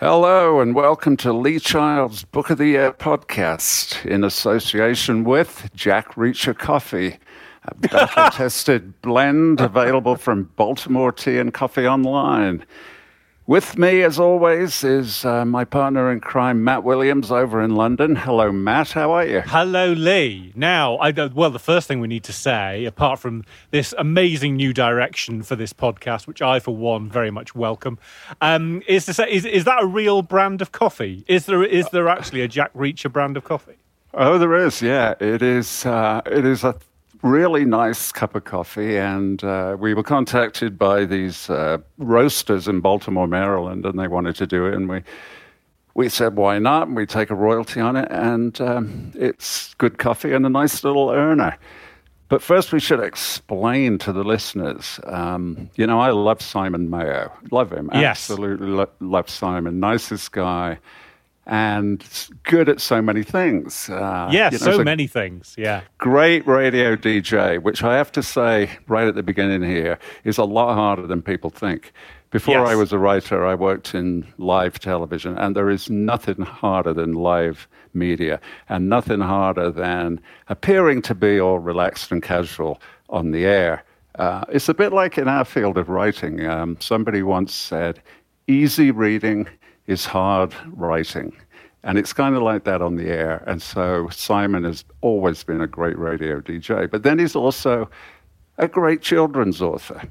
Hello and welcome to Lee Child's Book of the Year podcast in association with Jack Reacher Coffee, a battle tested blend available from Baltimore Tea and Coffee Online. With me, as always, is uh, my partner in crime, Matt Williams, over in London. Hello, Matt. How are you? Hello, Lee. Now, I well, the first thing we need to say, apart from this amazing new direction for this podcast, which I, for one, very much welcome, um, is to say, is, is that a real brand of coffee? Is there is there actually a Jack Reacher brand of coffee? Oh, there is. Yeah, it is. Uh, it is a really nice cup of coffee, and uh, we were contacted by these uh, roasters in Baltimore, Maryland, and they wanted to do it, and we we said why not? And we take a royalty on it, and um, it's good coffee and a nice little earner. But first, we should explain to the listeners. Um, you know, I love Simon Mayo. Love him. Yes. Absolutely lo- love Simon. Nicest guy and good at so many things. Uh, yes, you know, so many things. Yeah. Great radio DJ, which I have to say right at the beginning here is a lot harder than people think. Before yes. I was a writer, I worked in live television, and there is nothing harder than live media, and nothing harder than appearing to be all relaxed and casual on the air. Uh, it's a bit like in our field of writing. Um, somebody once said, easy reading is hard writing. And it's kind of like that on the air. And so Simon has always been a great radio DJ, but then he's also a great children's author.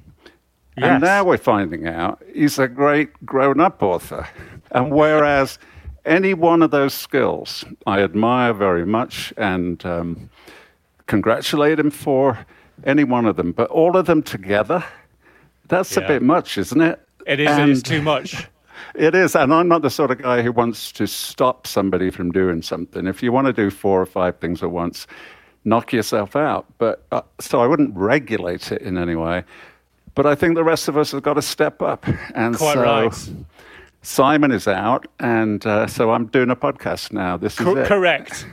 Yes. And now we're finding out he's a great grown up author. And whereas any one of those skills I admire very much and um, congratulate him for, any one of them, but all of them together, that's yeah. a bit much, isn't it? It is, and, it is too much. It is, and I'm not the sort of guy who wants to stop somebody from doing something. If you want to do four or five things at once, knock yourself out. But uh, so I wouldn't regulate it in any way. But I think the rest of us have got to step up. And Quite so right. Simon is out, and uh, so I'm doing a podcast now. This is Co- correct.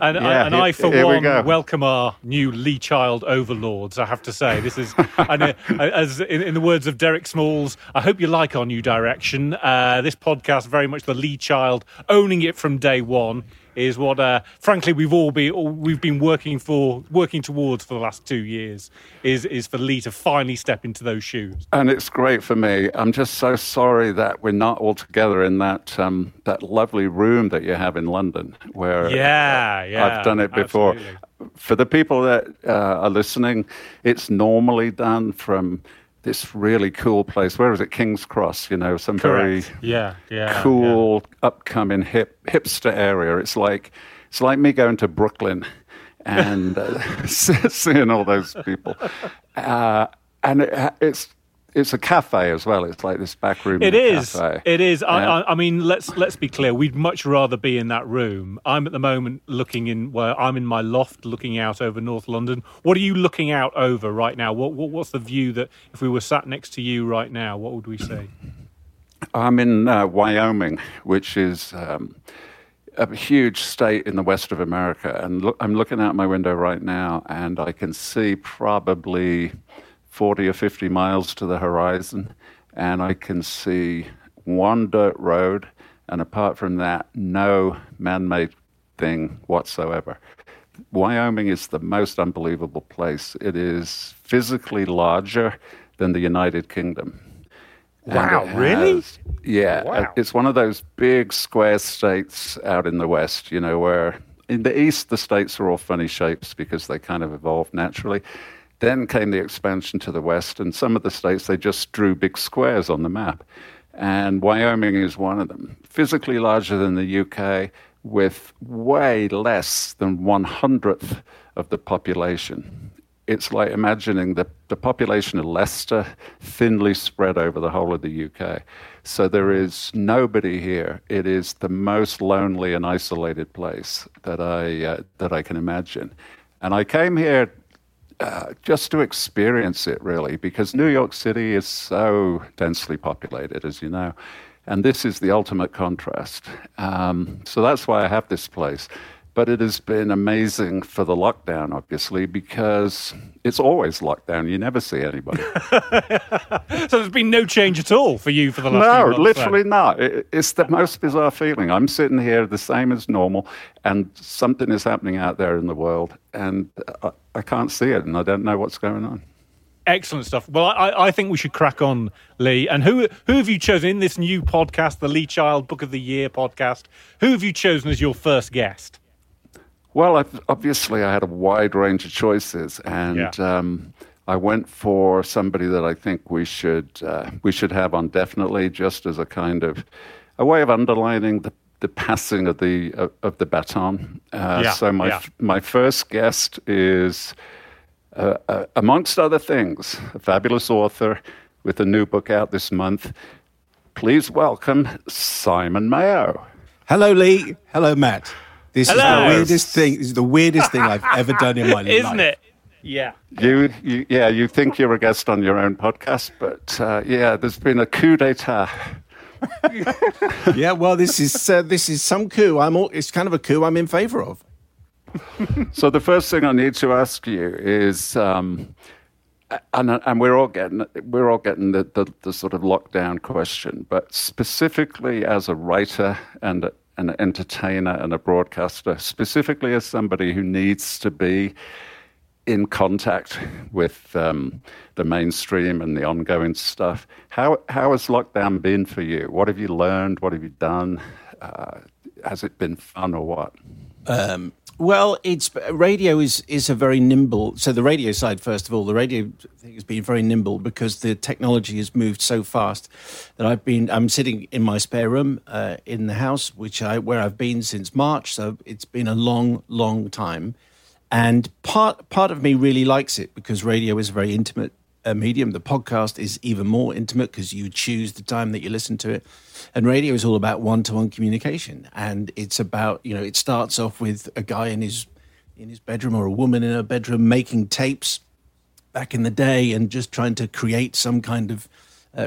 And, yeah, and I, for one, we welcome our new Lee Child overlords. I have to say, this is, and, uh, as in, in, the words of Derek Smalls, I hope you like our new direction. Uh, this podcast, very much the Lee Child, owning it from day one is what, uh, frankly, we've all been we've been working for, working towards for the last two years. Is is for Lee to finally step into those shoes. And it's great for me. I'm just so sorry that we're not all together in that um, that lovely room that you have in London, where yeah, yeah, I've done it before. Absolutely. For the people that uh, are listening, it's normally done from this really cool place. Where is it? King's Cross, you know, some Correct. very yeah, yeah, cool, yeah. upcoming hip hipster area. It's like it's like me going to Brooklyn and uh, seeing all those people, uh, and it, it's it's a cafe as well. It's like this back room. It is. Cafe. It is. Yeah. I, I, mean, let's let's be clear. We'd much rather be in that room. I'm at the moment looking in where I'm in my loft, looking out over North London. What are you looking out over right now? What, what what's the view that if we were sat next to you right now, what would we see? I'm in uh, Wyoming, which is. Um, a huge state in the west of America, and look, I'm looking out my window right now, and I can see probably 40 or 50 miles to the horizon, and I can see one dirt road, and apart from that, no man made thing whatsoever. Wyoming is the most unbelievable place. It is physically larger than the United Kingdom. Wow, has, really? Yeah. Uh, wow. It's one of those big square states out in the West, you know, where in the East the states are all funny shapes because they kind of evolved naturally. Then came the expansion to the west, and some of the states they just drew big squares on the map. And Wyoming is one of them. Physically larger than the UK, with way less than one hundredth of the population. It's like imagining the, the population of Leicester thinly spread over the whole of the UK. So there is nobody here. It is the most lonely and isolated place that I, uh, that I can imagine. And I came here uh, just to experience it, really, because New York City is so densely populated, as you know. And this is the ultimate contrast. Um, so that's why I have this place. But it has been amazing for the lockdown, obviously, because it's always lockdown. You never see anybody. so there's been no change at all for you for the last no, months, literally then. not. It's the most bizarre feeling. I'm sitting here the same as normal, and something is happening out there in the world, and I, I can't see it, and I don't know what's going on. Excellent stuff. Well, I, I, think we should crack on, Lee. And who who have you chosen in this new podcast, the Lee Child Book of the Year podcast? Who have you chosen as your first guest? Well, obviously, I had a wide range of choices, and yeah. um, I went for somebody that I think we should uh, we should have on definitely, just as a kind of a way of underlining the the passing of the of, of the baton. Uh, yeah, so my yeah. my first guest is uh, uh, amongst other things, a fabulous author with a new book out this month. Please welcome Simon Mayo. Hello, Lee. Hello, Matt. This Hello. is the weirdest thing. This is the weirdest thing I've ever done in my life. Isn't it? Yeah. You, you, yeah, you think you're a guest on your own podcast, but uh, yeah, there's been a coup d'état. yeah, well, this is uh, this is some coup. I'm all, it's kind of a coup I'm in favour of so the first thing I need to ask you is, um, and, and we're all getting we're all getting the, the, the, sort of lockdown question, but specifically as a writer and a, an entertainer and a broadcaster, specifically as somebody who needs to be in contact with um, the mainstream and the ongoing stuff. How how has lockdown been for you? What have you learned? What have you done? Uh, has it been fun or what? Um, well, it's radio is is a very nimble. So the radio side, first of all, the radio thing has been very nimble because the technology has moved so fast that I've been. I'm sitting in my spare room uh, in the house, which I where I've been since March. So it's been a long, long time, and part part of me really likes it because radio is very intimate medium. The podcast is even more intimate because you choose the time that you listen to it. And radio is all about one to one communication. And it's about, you know, it starts off with a guy in his in his bedroom or a woman in her bedroom making tapes back in the day and just trying to create some kind of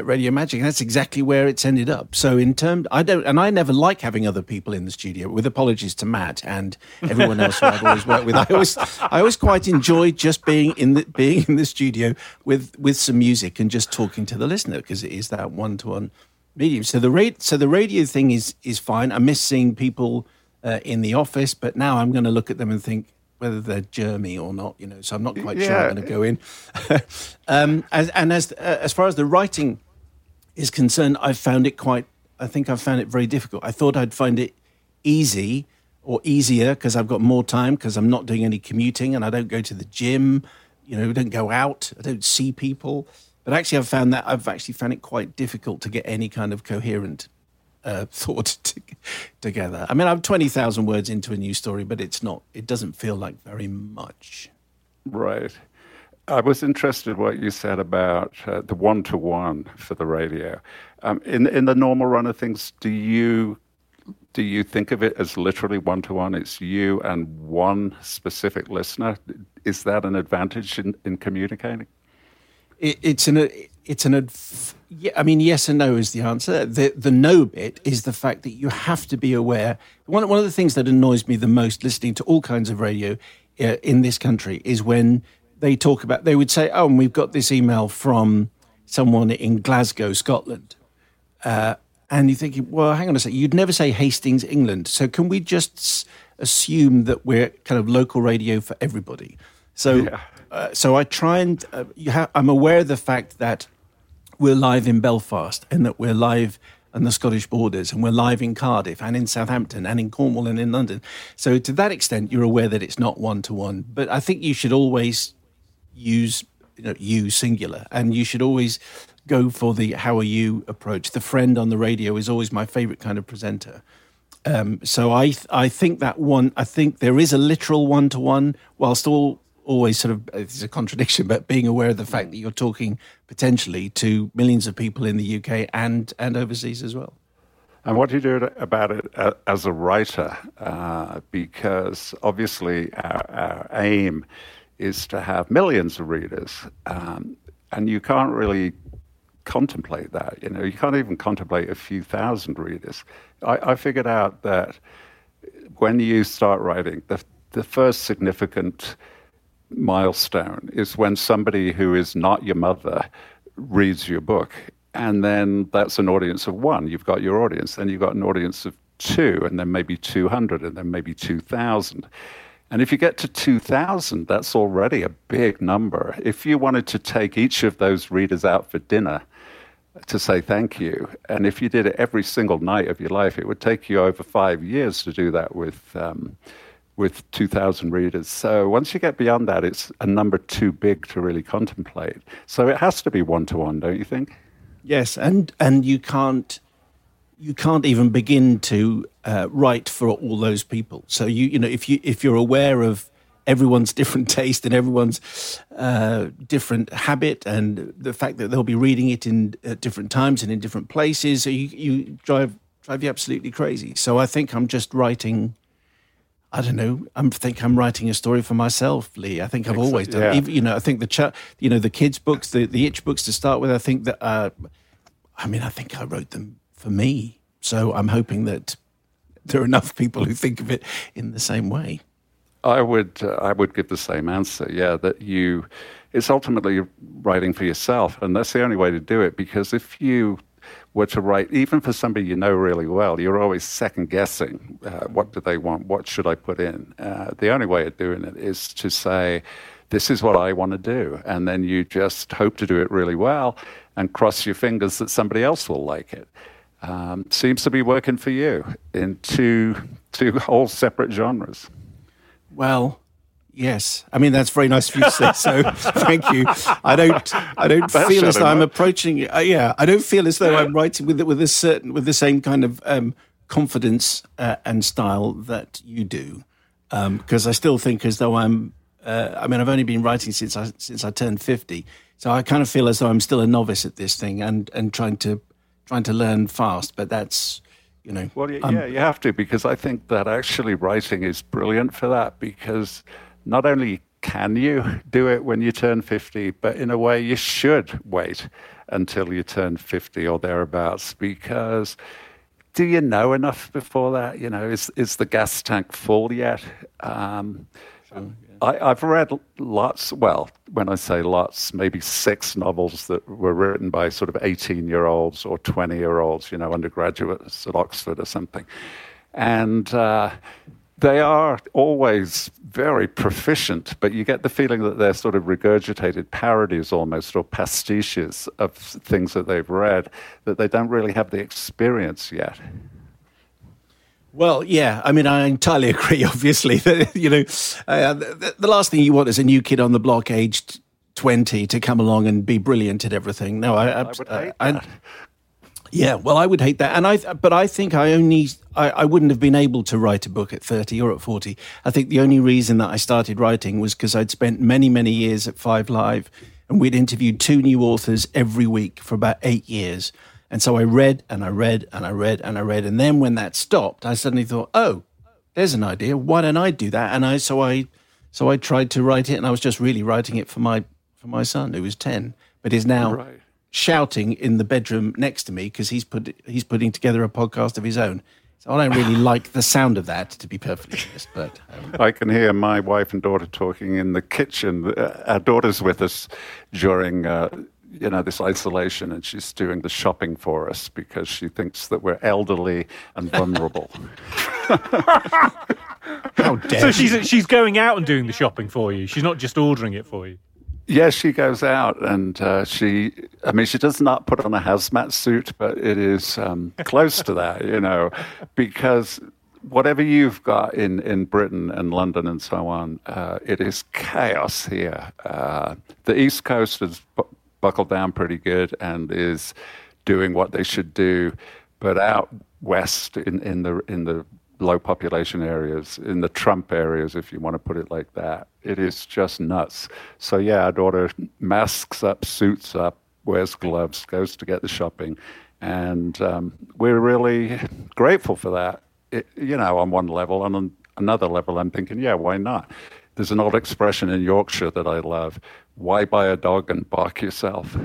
radio magic. And that's exactly where it's ended up. So in terms, I don't, and I never like having other people in the studio. With apologies to Matt and everyone else who I've always worked with, I always, I always quite enjoy just being in the being in the studio with with some music and just talking to the listener because it is that one to one medium. So the rate, so the radio thing is is fine. I miss seeing people uh, in the office, but now I'm going to look at them and think whether they're germy or not. You know, so I'm not quite yeah. sure I'm going to go in. um, as, and as uh, as far as the writing is concerned, I've found it quite. I think I've found it very difficult. I thought I'd find it easy or easier because I've got more time because I'm not doing any commuting and I don't go to the gym. You know, don't go out. I don't see people. But actually, I've found that I've actually found it quite difficult to get any kind of coherent uh, thought to, together. I mean, I'm 20,000 words into a new story, but it's not, it doesn't feel like very much. Right. I was interested what you said about uh, the one to one for the radio. Um, in in the normal run of things, do you do you think of it as literally one to one? It's you and one specific listener. Is that an advantage in, in communicating? It, it's an it's an yeah, I mean yes and no is the answer. The the no bit is the fact that you have to be aware. One one of the things that annoys me the most listening to all kinds of radio uh, in this country is when they talk about they would say, "Oh, and we've got this email from someone in Glasgow, Scotland." Uh, and you're thinking, well, hang on a second, you'd never say Hastings, England. So can we just assume that we're kind of local radio for everybody? So yeah. Uh, so I try and uh, ha- I'm aware of the fact that we're live in Belfast and that we're live on the Scottish borders and we're live in Cardiff and in Southampton and in Cornwall and in London. So to that extent, you're aware that it's not one to one. But I think you should always use you, know, you singular and you should always go for the how are you approach. The friend on the radio is always my favorite kind of presenter. Um, so I I think that one I think there is a literal one to one whilst all always sort of it's a contradiction, but being aware of the fact that you're talking potentially to millions of people in the UK and and overseas as well. And what do you do about it uh, as a writer? Uh, because obviously our, our, aim is to have millions of readers, um, and you can't really contemplate that. You know, you can't even contemplate a few thousand readers. I, I figured out that when you start writing, the, the first significant milestone is when somebody who is not your mother reads your book. And then that's an audience of one. You've got your audience. Then you've got an audience of two, and then maybe 200, and then maybe 2,000. And if you get to 2,000, that's already a big number. If you wanted to take each of those readers out for dinner to say thank you, and if you did it every single night of your life, it would take you over five years to do that with. Um, with 2,000 readers. So once you get beyond that, it's a number too big to really contemplate. So it has to be one to one, don't you think? Yes, and and you can't you can't even begin to uh, write for all those people. So you you know if you if you're aware of everyone's different taste and everyone's uh, different habit and the fact that they'll be reading it in at different times and in different places, you you drive drive you absolutely crazy. So I think I'm just writing. I don't know. I think I'm writing a story for myself, Lee. I think I've always done. Yeah. Even, you know, I think the ch- you know the kids' books, the the itch books to start with. I think that. Uh, I mean, I think I wrote them for me. So I'm hoping that there are enough people who think of it in the same way. I would uh, I would give the same answer. Yeah, that you it's ultimately writing for yourself, and that's the only way to do it. Because if you were to write, even for somebody you know really well, you're always second guessing. Uh, what do they want? What should I put in? Uh, the only way of doing it is to say, "This is what I want to do," and then you just hope to do it really well, and cross your fingers that somebody else will like it um, seems to be working for you in two two whole separate genres. Well, yes. I mean that's very nice of you to say. So thank you. I don't I don't feel as though I'm approaching. Uh, yeah, I don't feel as though I'm writing with with a certain with the same kind of um, confidence uh, and style that you do, because um, I still think as though I'm. Uh, I mean, I've only been writing since I since I turned fifty, so I kind of feel as though I'm still a novice at this thing and and trying to trying to learn fast, but that's you know. Well, yeah, um, you have to because I think that actually writing is brilliant for that because not only can you do it when you turn 50, but in a way you should wait until you turn 50 or thereabouts because do you know enough before that? You know, is, is the gas tank full yet? Um, sure. I, have read lots, well, when I say lots, maybe six novels that were written by sort of 18 year olds or 20 year olds, you know, undergraduates at Oxford or something. And uh, they are always very proficient, but you get the feeling that they're sort of regurgitated parodies almost or pastiches of things that they've read, that they don't really have the experience yet. Well, yeah, I mean, I entirely agree. Obviously, that you know, uh, the, the, last thing you want is a new kid on the block, aged twenty, to come along and be brilliant at everything. No, I, I, I would hate I, that. Yeah, well, I would hate that, and I. But I think I only I, I wouldn't have been able to write a book at thirty or at forty. I think the only reason that I started writing was because I'd spent many many years at Five Live, and we'd interviewed two new authors every week for about eight years. And so I read and I read and I read and I read. And then when that stopped, I suddenly thought, oh, there's an idea. Why don't I do that? And I so I so I tried to write it, and I was just really writing it for my for my son who was ten, but is now right. Shouting in the bedroom next to me because he's put he's putting together a podcast of his own. So I don't really like the sound of that, to be perfectly honest. But um. I can hear my wife and daughter talking in the kitchen. Uh, our daughter's with us during. Uh, you know, this isolation, and she's doing the shopping for us because she thinks that we're elderly and vulnerable. How dare so she's she's going out and doing the shopping for you. She's not just ordering it for you. Yes, she goes out and uh, she, I mean, she does not put on a hazmat suit, but it is um, close to that, you know, because whatever you've got in, in Britain and London and so on, uh, it is chaos here. Uh, the East Coast is buckled down pretty good and is doing what they should do. But out west in, in the in the low population areas, in the Trump areas, if you want to put it like that, it is just nuts. So yeah, our daughter masks up, suits up, wears gloves, goes to get the shopping, and um, we're really grateful for that. It, you know, on one level, and on another level, I'm thinking, yeah, why not? There's an old expression in Yorkshire that I love why buy a dog and bark yourself?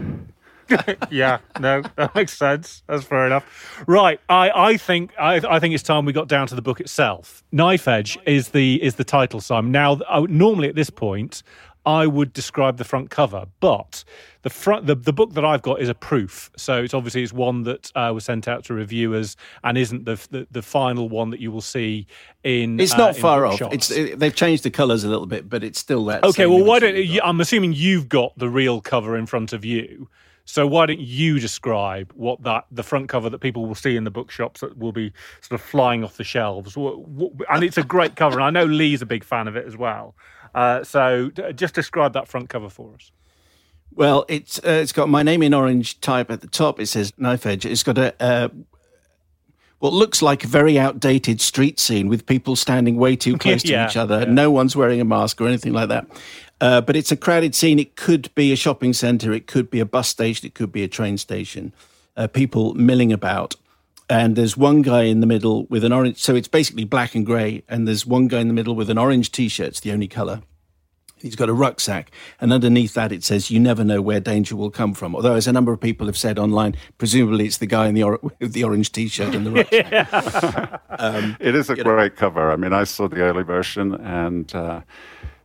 yeah, no, that makes sense. That's fair enough. Right, I, I think I, I think it's time we got down to the book itself. Knife Edge is the is the title, Simon. Now, normally at this point, I would describe the front cover, but the front the, the book that I've got is a proof. So it's obviously it's one that uh, was sent out to reviewers and isn't the the, the final one that you will see in. It's not uh, far off. It's it, they've changed the colours a little bit, but it's still that. Okay, well, why don't you, I'm assuming you've got the real cover in front of you. So why don't you describe what that the front cover that people will see in the bookshops that will be sort of flying off the shelves? And it's a great cover, and I know Lee's a big fan of it as well. Uh, so just describe that front cover for us. Well, it's uh, it's got my name in orange type at the top. It says knife edge. It's got a uh, what looks like a very outdated street scene with people standing way too close to each other. Yeah. No one's wearing a mask or anything like that. Uh, but it's a crowded scene. It could be a shopping centre. It could be a bus station. It could be a train station. Uh, people milling about and there's one guy in the middle with an orange. So it's basically black and grey, and there's one guy in the middle with an orange T-shirt. It's the only color. He's got a rucksack, and underneath that it says, "You never know where danger will come from." Although, as a number of people have said online, presumably it's the guy in the or- with the orange T-shirt and the rucksack. um, it is a great know. cover. I mean, I saw the early version, and uh,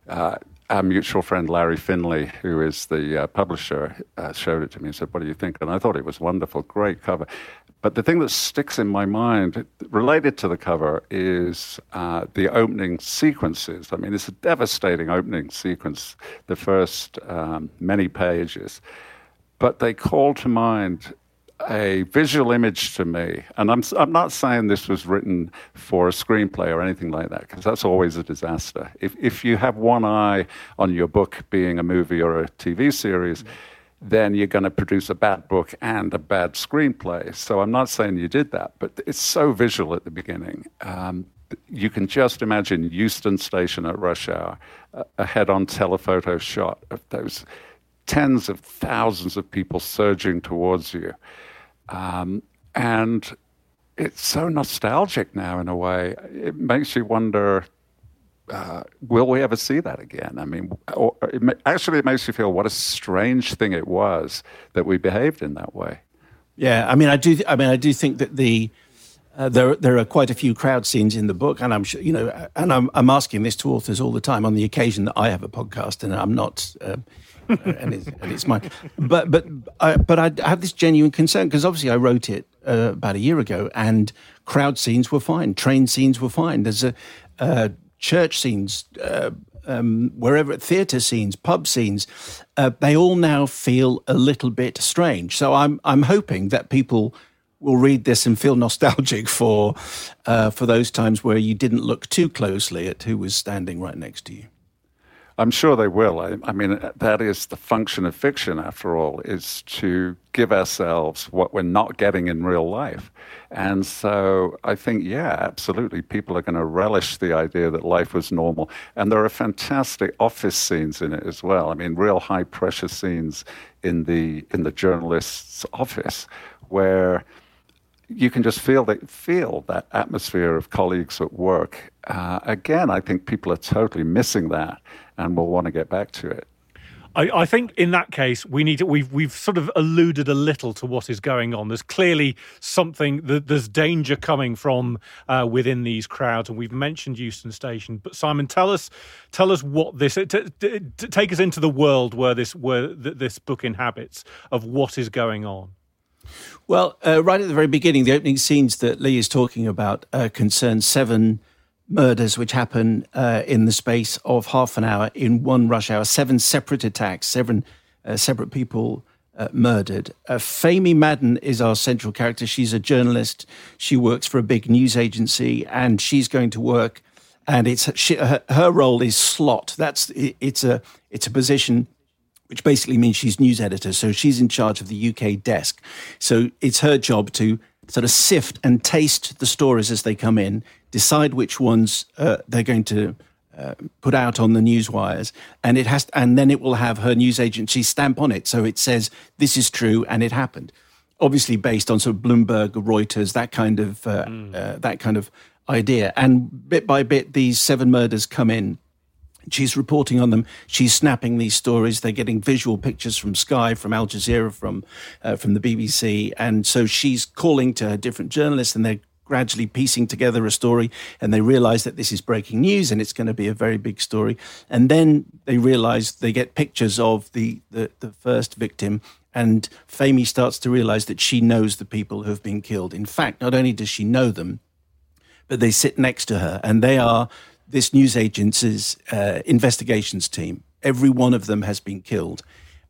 uh, our mutual friend Larry Finlay, who is the uh, publisher, uh, showed it to me and said, "What do you think?" And I thought it was wonderful, great cover. But the thing that sticks in my mind related to the cover is uh, the opening sequences. I mean, it's a devastating opening sequence, the first um, many pages. But they call to mind a visual image to me. And I'm, I'm not saying this was written for a screenplay or anything like that, because that's always a disaster. If, if you have one eye on your book being a movie or a TV series, then you're going to produce a bad book and a bad screenplay. So I'm not saying you did that, but it's so visual at the beginning. Um, you can just imagine Euston Station at rush hour, a head on telephoto shot of those tens of thousands of people surging towards you. Um, and it's so nostalgic now in a way. It makes you wonder uh, will we ever see that again? I mean, it, actually, it makes you feel what a strange thing it was that we behaved in that way. Yeah, I mean, I do. I mean, I do think that the uh, there there are quite a few crowd scenes in the book, and I'm sure you know, and I'm I'm asking this to authors all the time on the occasion that I have a podcast, and I'm not. Uh, and, it's, and it's mine, but but I, but I have this genuine concern because obviously I wrote it uh, about a year ago, and crowd scenes were fine, train scenes were fine. There's a uh, church scenes, uh, um, wherever theatre scenes, pub scenes, uh, they all now feel a little bit strange. So I'm I'm hoping that people will read this and feel nostalgic for uh, for those times where you didn't look too closely at who was standing right next to you. I'm sure they will. I, I, mean, that is the function of fiction, after all, is to give ourselves what we're not getting in real life. And so I think, yeah, absolutely, people are going to relish the idea that life was normal. And there are fantastic office scenes in it as well. I mean, real high pressure scenes in the in the journalist's office where you can just feel that feel that atmosphere of colleagues at work. Uh, again, I think people are totally missing that, and we'll want to get back to it. I, I, think in that case we need to, we've we've sort of alluded a little to what is going on. There's clearly something that there's danger coming from uh, within these crowds, and we've mentioned Euston Station. But Simon, tell us tell us what this t- t- t- take us into the world where this where th- this book inhabits of what is going on. Well, uh, right at the very beginning, the opening scenes that Lee is talking about uh, concern seven murders which happen uh, in the space of half an hour in one rush hour. Seven separate attacks, seven uh, separate people uh, murdered. Uh, Famie Madden is our central character. She's a journalist. She works for a big news agency, and she's going to work. And it's she, her, her role is slot. That's it, it's a it's a position which basically means she's news editor. So she's in charge of the UK desk. So it's her job to sort of sift and taste the stories as they come in, decide which ones uh, they're going to uh, put out on the news wires, and it has, and then it will have her news agency stamp on it, so it says this is true and it happened. Obviously, based on sort of Bloomberg, Reuters, that kind of uh, mm. that kind of idea, and bit by bit, these seven murders come in She's reporting on them. She's snapping these stories. They're getting visual pictures from Sky, from Al Jazeera, from uh, from the BBC, and so she's calling to her different journalists, and they're gradually piecing together a story. And they realise that this is breaking news, and it's going to be a very big story. And then they realise they get pictures of the the, the first victim, and Famie starts to realise that she knows the people who have been killed. In fact, not only does she know them, but they sit next to her, and they are this news agency's uh, investigations team. Every one of them has been killed.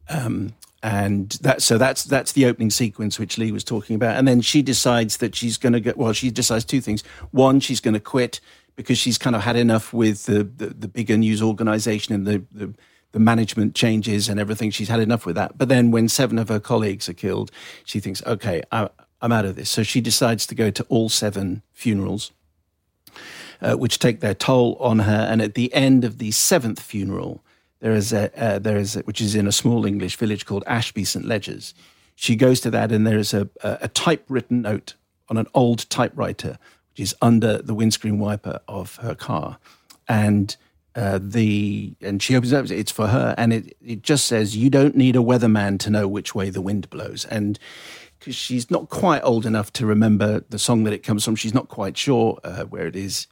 Um, and that so that's that's the opening sequence which Lee was talking about, and then she decides that she's going to go. Well, she decides two things. One, she's going to quit because she's kind of had enough with the the, the bigger news organization and the, the the management changes and everything. She's had enough with that. But then when seven of her colleagues are killed, she thinks, okay, I, I'm out of this. So she decides to go to all seven funerals uh, which take their toll on her. And at the end of the seventh funeral, there is a, uh, there is a, which is in a small English village called Ashby St Ledgers. She goes to that, and there is a, a, a typewritten note on an old typewriter, which is under the windscreen wiper of her car, and uh, the and she opens up. It's for her, and it it just says, "You don't need a weatherman to know which way the wind blows." And because she's not quite old enough to remember the song that it comes from, she's not quite sure uh, where it is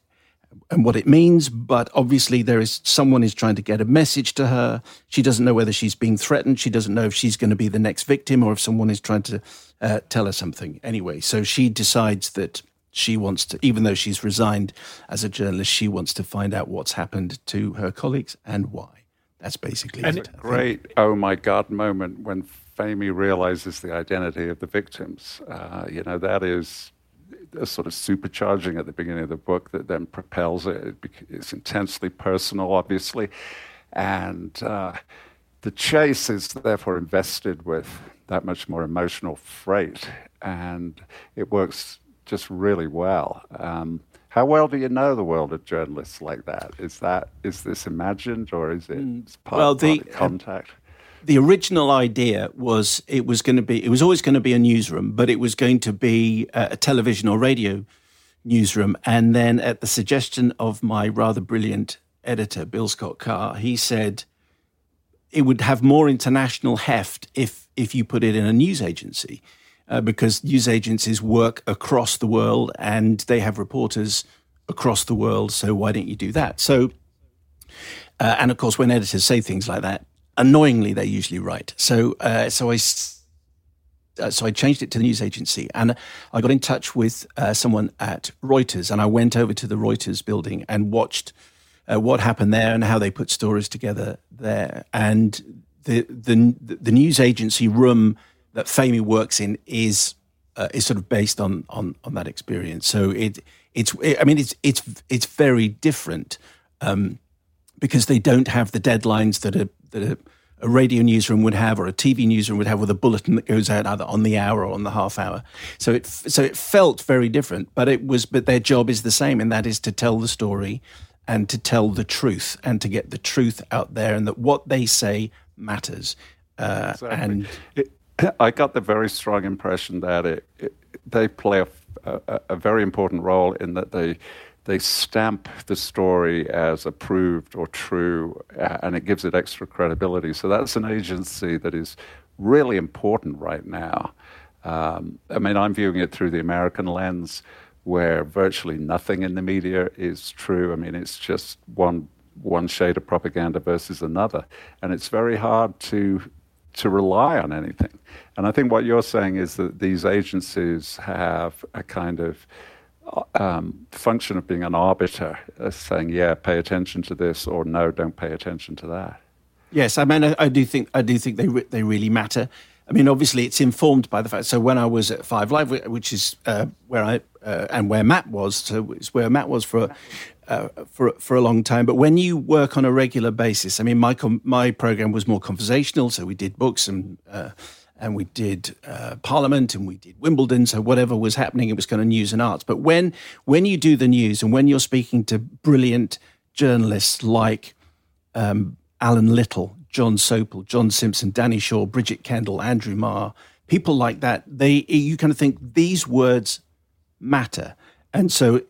and what it means, but obviously there is someone is trying to get a message to her. She doesn't know whether she's being threatened. She doesn't know if she's going to be the next victim or if someone is trying to uh, tell her something. Anyway, so she decides that she wants to, even though she's resigned as a journalist, she wants to find out what's happened to her colleagues and why. That's basically and it. Great, oh my God moment when Famie realizes the identity of the victims. Uh, you know, that is a sort of supercharging at the beginning of the book that then propels it. It's intensely personal, obviously, and uh, the chase is therefore invested with that much more emotional freight, and it works just really well. Um, how well do you know the world of journalists like that? Is that is this imagined or is it mm. part, well, the, part of contact? The original idea was it was going to be it was always going to be a newsroom, but it was going to be a, television or radio newsroom. And then, at the suggestion of my rather brilliant editor, Bill Scott-Kerr, he said it would have more international heft if if you put it in a news agency, uh, because news agencies work across the world and they have reporters across the world. So why don't you do that? So. Uh, and of course, when editors say things like that, annoyingly, they're usually right. So, uh, so I. Uh, so I changed it to the news agency, and I got in touch with uh, someone at Reuters, and I went over to the Reuters building and watched uh, what happened there and how they put stories together there. And the the the news agency room that Famie works in is uh, is sort of based on on on that experience. So it it's it, I mean it's it's it's very different. Um, because they don't have the deadlines that a that a, a, radio newsroom would have or a TV newsroom would have with a bulletin that goes out either on the hour or on the half hour. So it so it felt very different, but it was but their job is the same, and that is to tell the story and to tell the truth and to get the truth out there, and that what they say matters. Uh, exactly. And it, I got the very strong impression that it, it they play a, a, a very important role in that they they stamp the story as approved or true, uh, and it gives it extra credibility. So that's an agency that is really important right now. Um, I mean, I'm viewing it through the American lens, where virtually nothing in the media is true. I mean, it's just one one shade of propaganda versus another, and it's very hard to to rely on anything. And I think what you're saying is that these agencies have a kind of um, function of being an arbiter, saying, "Yeah, pay attention to this," or "No, don't pay attention to that." Yes, I mean, I, I do think I do think they re- they really matter. I mean, obviously, it's informed by the fact. So when I was at Five Live, which is uh, where I uh, and where Matt was, so it's where Matt was for uh, for for a long time. But when you work on a regular basis, I mean, my com- my program was more conversational, so we did books and uh, and we did uh, Parliament and we did Wimbledon. So whatever was happening, it was kind of news and arts. But when when you do the news and when you're speaking to brilliant journalists like um, Alan Little, John Sopel, John Simpson, Danny Shaw, Bridget Kendall, Andrew Marr, people like that, they you kind of think these words matter. And so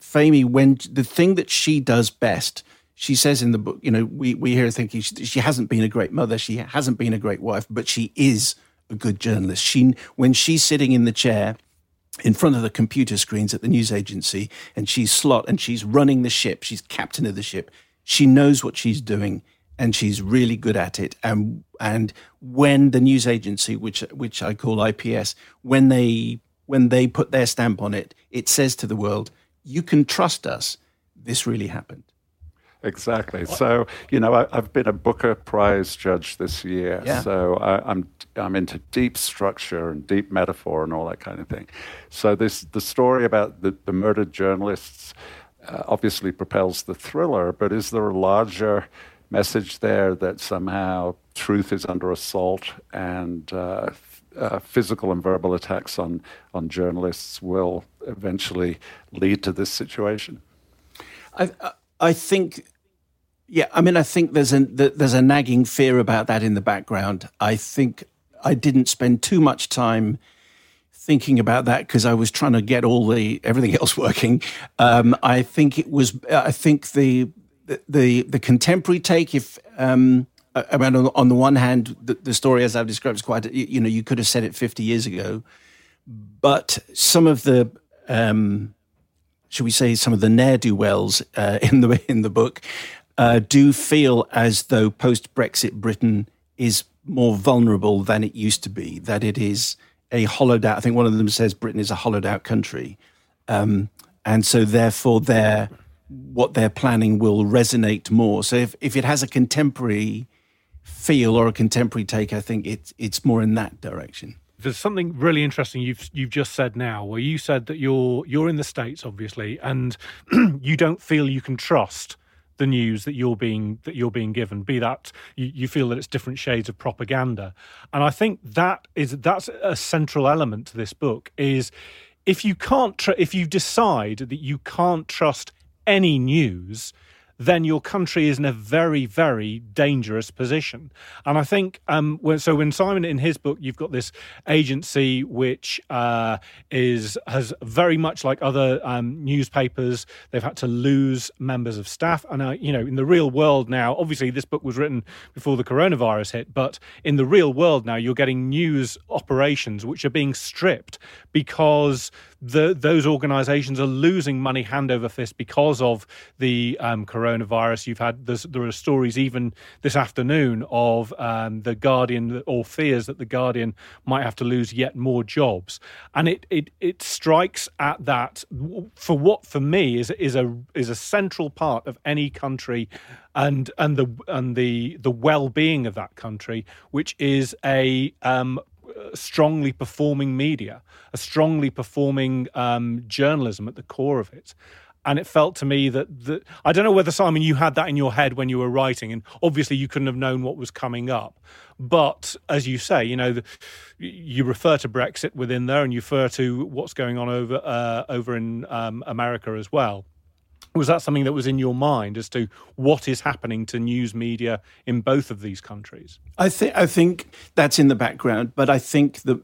Famie, when the thing that she does best she says in the book, you know, we, we hear her thinking she, she, hasn't been a great mother, she hasn't been a great wife, but she is a good journalist. She, when she's sitting in the chair in front of the computer screens at the news agency and she's slot and she's running the ship, she's captain of the ship, she knows what she's doing and she's really good at it. And and when the news agency, which which I call IPS, when they when they put their stamp on it, it says to the world, "You can trust us. This really happened." Exactly. So you know, I, have been a Booker Prize judge this year. Yeah. So I, I'm I'm into deep structure and deep metaphor and all that kind of thing. So this the story about the, the murdered journalists uh, obviously propels the thriller, but is there a larger message there that somehow truth is under assault and uh, uh, physical and verbal attacks on on journalists will eventually lead to this situation? I I think yeah, I mean, I think there's a there's a nagging fear about that in the background. I think I didn't spend too much time thinking about that because I was trying to get all the everything else working. Um, I think it was. I think the the the contemporary take, if um, I mean, on the one hand, the, the, story as I've described is quite. You know, you could have said it fifty years ago, but some of the. Um, should we say some of the ne'er do wells uh, in the in the book uh, do feel as though post Brexit Britain is more vulnerable than it used to be, that it is a hollowed out, I think one of them says Britain is a hollowed out country. Um, and so therefore their, what they're planning will resonate more. So if, if it has a contemporary feel or a contemporary take, I think it's, it's more in that direction there's something really interesting you've you've just said now, where you said that you're you're in the states, obviously, and you don't feel you can trust the news that you're being that you're being given be that you, you, feel that it's different shades of propaganda. And i think that is that's a central element to this book is if you can't tr- if you decide that you can't trust any news then your country is in a very, very dangerous position. And I think um, when, so. When Simon in his book, you've got this agency which uh, is has very much like other um, newspapers. They've had to lose members of staff, and uh, you know, in the real world now, obviously this book was written before the coronavirus hit, but in the real world now, you're getting news operations which are being stripped because the, those organisations are losing money hand over fist because of the um, coronavirus. You've had there are stories even this afternoon of um, the Guardian or fears that the Guardian might have to lose yet more jobs, and it it it strikes at that for what for me is is a is a central part of any country and and the and the the well being of that country, which is a um, strongly performing media, a strongly performing um, journalism at the core of it. And it felt to me that, that I don't know whether Simon you had that in your head when you were writing, and obviously you couldn't have known what was coming up. But as you say, you know, the, you refer to Brexit within there, and you refer to what's going on over uh, over in um, America as well was that something that was in your mind as to what is happening to news media in both of these countries? I think I think that's in the background, but I think that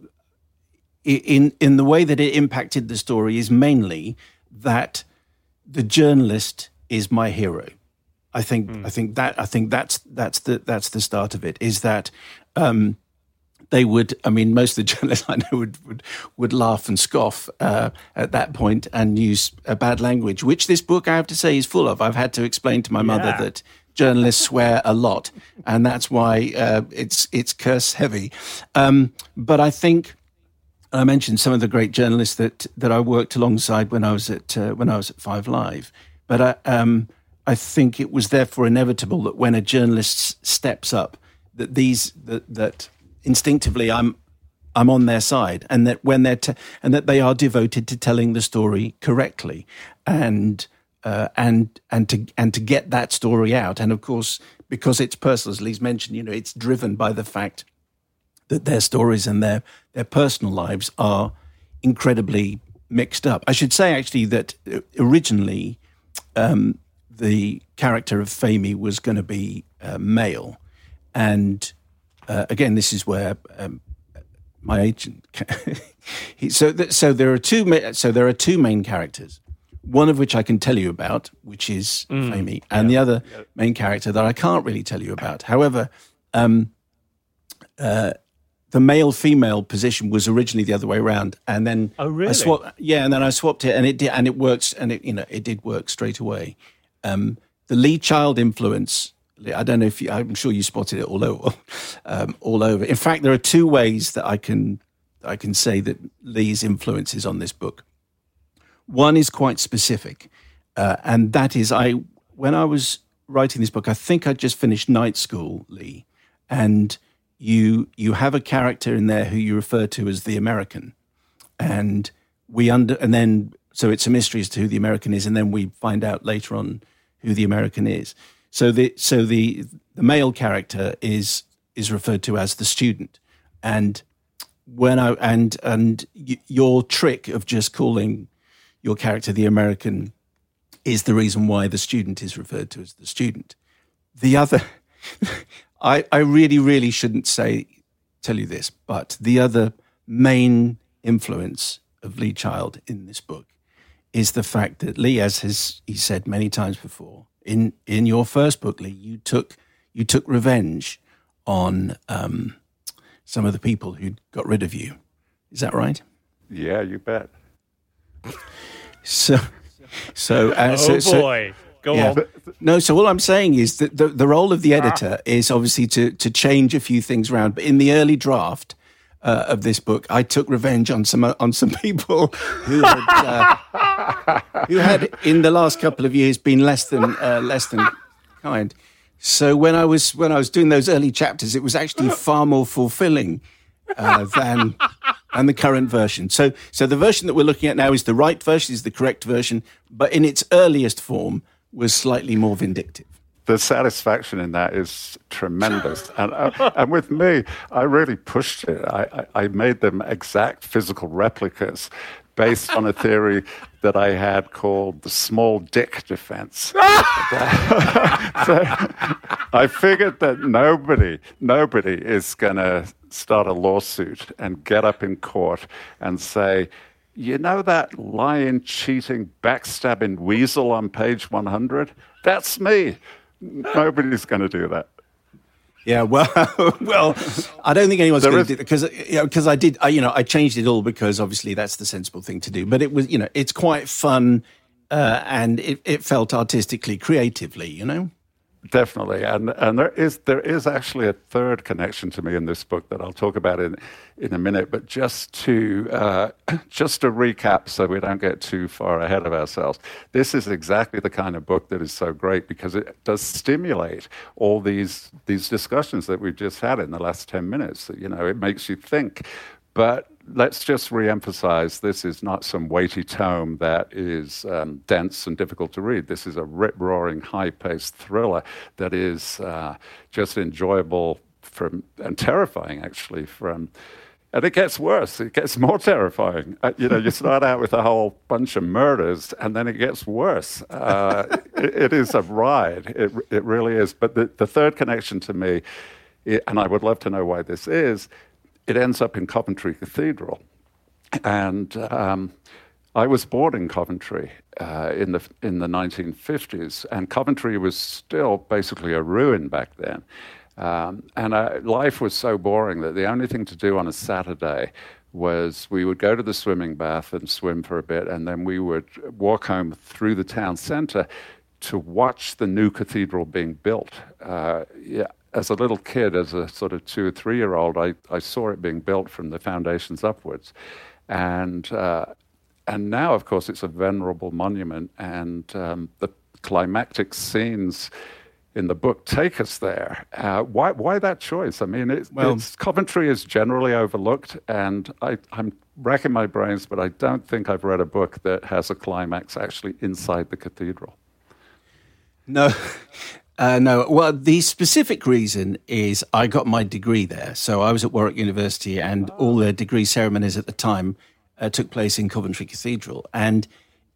in in the way that it impacted the story is mainly that the journalist is my hero. I think mm. I think that I think that's that's the that's the start of it. Is that um, they would, I mean, most of the journalists I know would would, would laugh and scoff uh, at that point and use bad language, which this book, I have to say, is full of. I've had to explain to my yeah. mother that journalists swear a lot, and that's why uh, it's it's curse heavy. Um, but I think I mentioned some of the great journalists that that I worked alongside when I was at uh, when I was at Five Live, but I, um, I think it was therefore inevitable that when a journalist steps up, that these that that instinctively I'm I'm on their side, and that when they're te- and that they are devoted to telling the story correctly, and uh, and and to and to get that story out, and of course because it's personal, as Lee's mentioned, you know, it's driven by the fact that their stories and their their personal lives are incredibly mixed up. I should say actually that uh, originally um, the character of Famie was going to be uh, male, and uh, again, this is where um, my agent. he, so, th- so there are two. Ma- so there are two main characters. one of which I can tell you about, which is mm, Famie, and yeah, the other yeah. main character that I can't really tell you about. However, um, uh, the male female position was originally the other way around, and then oh really? I swapped, yeah, and then I swapped it, and it did, and it works, and it you know it did work straight away. Um, the Lee Child influence. I don't know if you, I'm sure you spotted it all over, um, all over. In fact, there are two ways that I can I can say that Lee's influence is on this book. One is quite specific, uh, and that is I when I was writing this book, I think I just finished night school, Lee, and you you have a character in there who you refer to as the American, and we under and then so it's a mystery as to who the American is, and then we find out later on who the American is. So the so the the male character is is referred to as the student, and when I and and your trick of just calling your character the American is the reason why the student is referred to as the student. The other, I, I really, really shouldn't say, tell you this, but the other main influence of Lee Child in this book is the fact that Lee, as has he said many times before, in in your first book, Lee, you took you took revenge on um, some of the people who got rid of you. Is that right? Yeah, you bet. So, so, uh, oh so, boy. So, Go yeah. on. No, so all I'm saying is that the, the role of the ah. editor ah. is obviously to to change a few things around. But in the early draft uh, of this book, I took revenge on some on some people who had uh, who had in the last couple of years been less than uh, less than kind. So when I was when I was doing those early chapters, it was actually far more fulfilling uh, than and the current version. So, so the version that we're looking at now is the right version, is the correct version, but in its earliest form was slightly more vindictive. The satisfaction in that is tremendous, and uh, and with me, I really pushed it. I, I, I made them exact physical replicas based on a theory that I had called the small dick defense. so I figured that nobody, nobody is going to start a lawsuit and get up in court and say, you know that lying, cheating, backstabbing weasel on page 100? That's me. Nobody's going to do that. Yeah, well, well, I don't think anyone's going to do because you know, because I did, I, you know, I changed it all because obviously that's the sensible thing to do. But it was, you know, it's quite fun uh, and it, it felt artistically, creatively, you know. Definitely, and and there is there is actually a third connection to me in this book that I'll talk about in in a minute. But just to uh, just to recap, so we don't get too far ahead of ourselves, this is exactly the kind of book that is so great because it does stimulate all these these discussions that we've just had in the last ten minutes. You know, it makes you think, but let's just re-emphasize this is not some weighty tome that is um, dense and difficult to read. This is a rip-roaring, high-paced thriller that is uh, just enjoyable from and terrifying, actually. From and it gets worse. It gets more terrifying. Uh, you know, you start out with a whole bunch of murders, and then it gets worse. Uh, it, it is a ride. It it really is. But the, the third connection to me, it, and I would love to know why this is it ends up in Coventry Cathedral. And um, I was born in Coventry uh, in, the, in the 1950s, and Coventry was still basically a ruin back then. Um, and uh, life was so boring that the only thing to do on a Saturday was we would go to the swimming bath and swim for a bit, and then we would walk home through the town centre to watch the new cathedral being built. Uh, yeah, as a little kid, as a sort of two or three year old, I, I saw it being built from the foundations upwards. And, uh, and now, of course, it's a venerable monument, and um, the climactic scenes in the book take us there. Uh, why, why that choice? I mean, it's, well, it's, Coventry is generally overlooked, and I, I'm racking my brains, but I don't think I've read a book that has a climax actually inside the cathedral. No, uh, no, well, the specific reason is I got my degree there. So I was at Warwick University, and all the degree ceremonies at the time uh, took place in Coventry Cathedral. And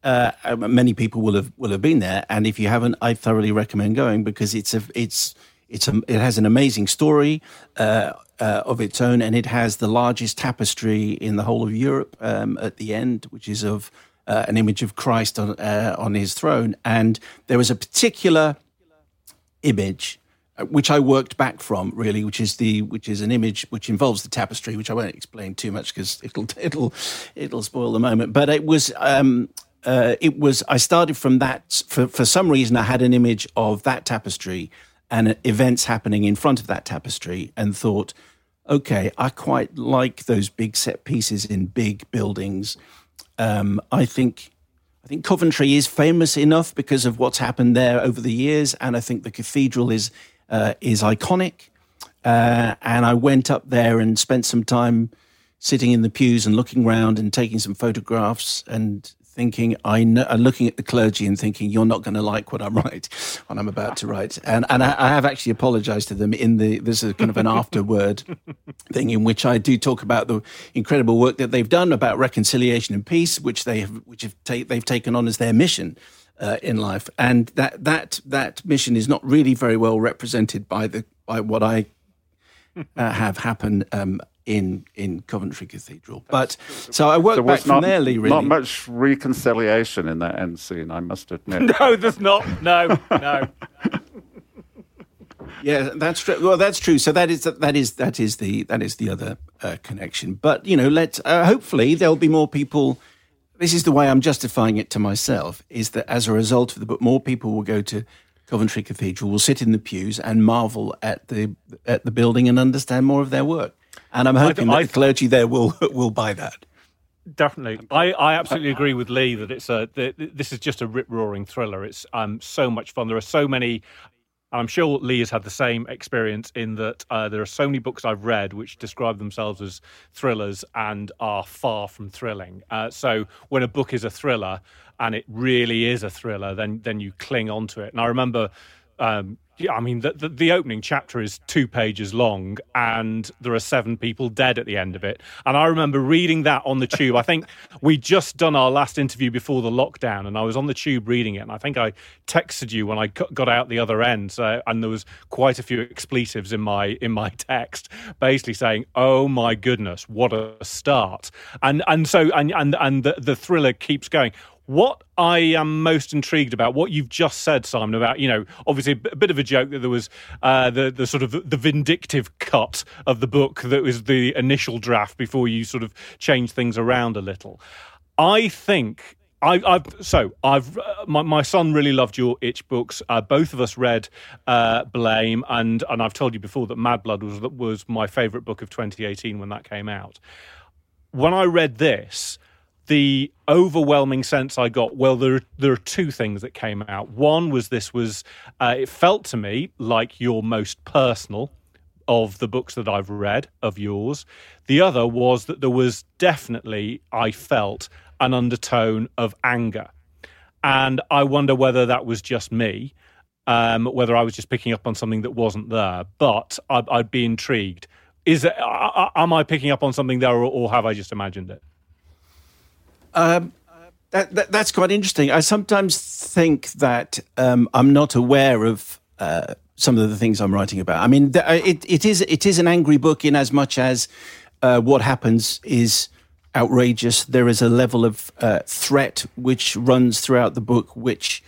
uh, um, many people will have will have been there. And if you haven't, I thoroughly recommend going because it's a it's it's a, it has an amazing story uh, uh, of its own, and it has the largest tapestry in the whole of Europe um, at the end, which is of uh, an image of Christ on uh, on his throne, and there was a particular image uh, which I worked back from really, which is the which is an image which involves the tapestry, which I won't explain too much because it'll it'll it'll spoil the moment. But it was um, uh, it was I started from that for for some reason I had an image of that tapestry and events happening in front of that tapestry and thought, okay, I quite like those big set pieces in big buildings. Um, I think think Coventry is famous enough because of what's happened there over the years, and I think the cathedral is uh, is iconic. Uh, and I went up there and spent some time sitting in the pews and looking around and taking some photographs and thinking I know, uh, looking at the clergy and thinking you're not going to like what I'm write, what I'm about to write, and and I, I have actually apologised to them in the this is kind of an afterword thing in which I do talk about the incredible work that they've done about reconciliation and peace, which they have which have ta- they've taken on as their mission. Uh, in life, and that that that mission is not really very well represented by the by what I uh, have happen um, in in Coventry Cathedral. But so I worked back from there, Lee. Really, not much reconciliation in that end scene, I must admit. no, there's not. No, no. yeah, that's true. Well, that's true. So that is that is that is the that is the other uh, connection. But you know, let uh, hopefully there'll be more people. This is the way I'm justifying it to myself: is that as a result of the book, more people will go to Coventry Cathedral, will sit in the pews and marvel at the at the building and understand more of their work. And I'm hoping I, that I, the clergy there will will buy that. Definitely, I, I absolutely agree with Lee that it's a this is just a rip roaring thriller. It's um so much fun. There are so many. I'm sure Lee has had the same experience in that uh, there are so many books I've read which describe themselves as thrillers and are far from thrilling. Uh, so when a book is a thriller and it really is a thriller, then then you cling on to it. And I remember um, yeah, I mean, the, the, the, opening chapter is two pages long, and there are seven people dead at the end of it. And I remember reading that on the tube. I think we just done our last interview before the lockdown, and I was on the tube reading it. And I think I texted you when I got out the other end, so, and there was quite a few expletives in my in my text, basically saying, "Oh my goodness, what a start!" And and so and and and the, the thriller keeps going. What I am most intrigued about, what you've just said, Simon, about you know, obviously a bit of a joke that there was uh, the the sort of the vindictive cut of the book that was the initial draft before you sort of change things around a little. I think I, have so I've uh, my, my son really loved your itch books. Uh, both of us read uh, Blame, and and I've told you before that Mad Blood was was my favourite book of 2018 when that came out. When I read this, the overwhelming sense I got, well, there there are two things that came out. One was this was uh, it felt to me like your most personal of the books that I've read of yours. The other was that there was definitely I felt an undertone of anger, and I wonder whether that was just me. Um, whether I was just picking up on something that wasn't there, but I'd, I'd be intrigued. Is it, am I picking up on something there, or, or have I just imagined it? Um, that, that, that's quite interesting. I sometimes think that um, I'm not aware of uh, some of the things I'm writing about. I mean, uh, it, it is it is an angry book in as much as uh, what happens is outrageous. There is a level of uh, threat which runs throughout the book, which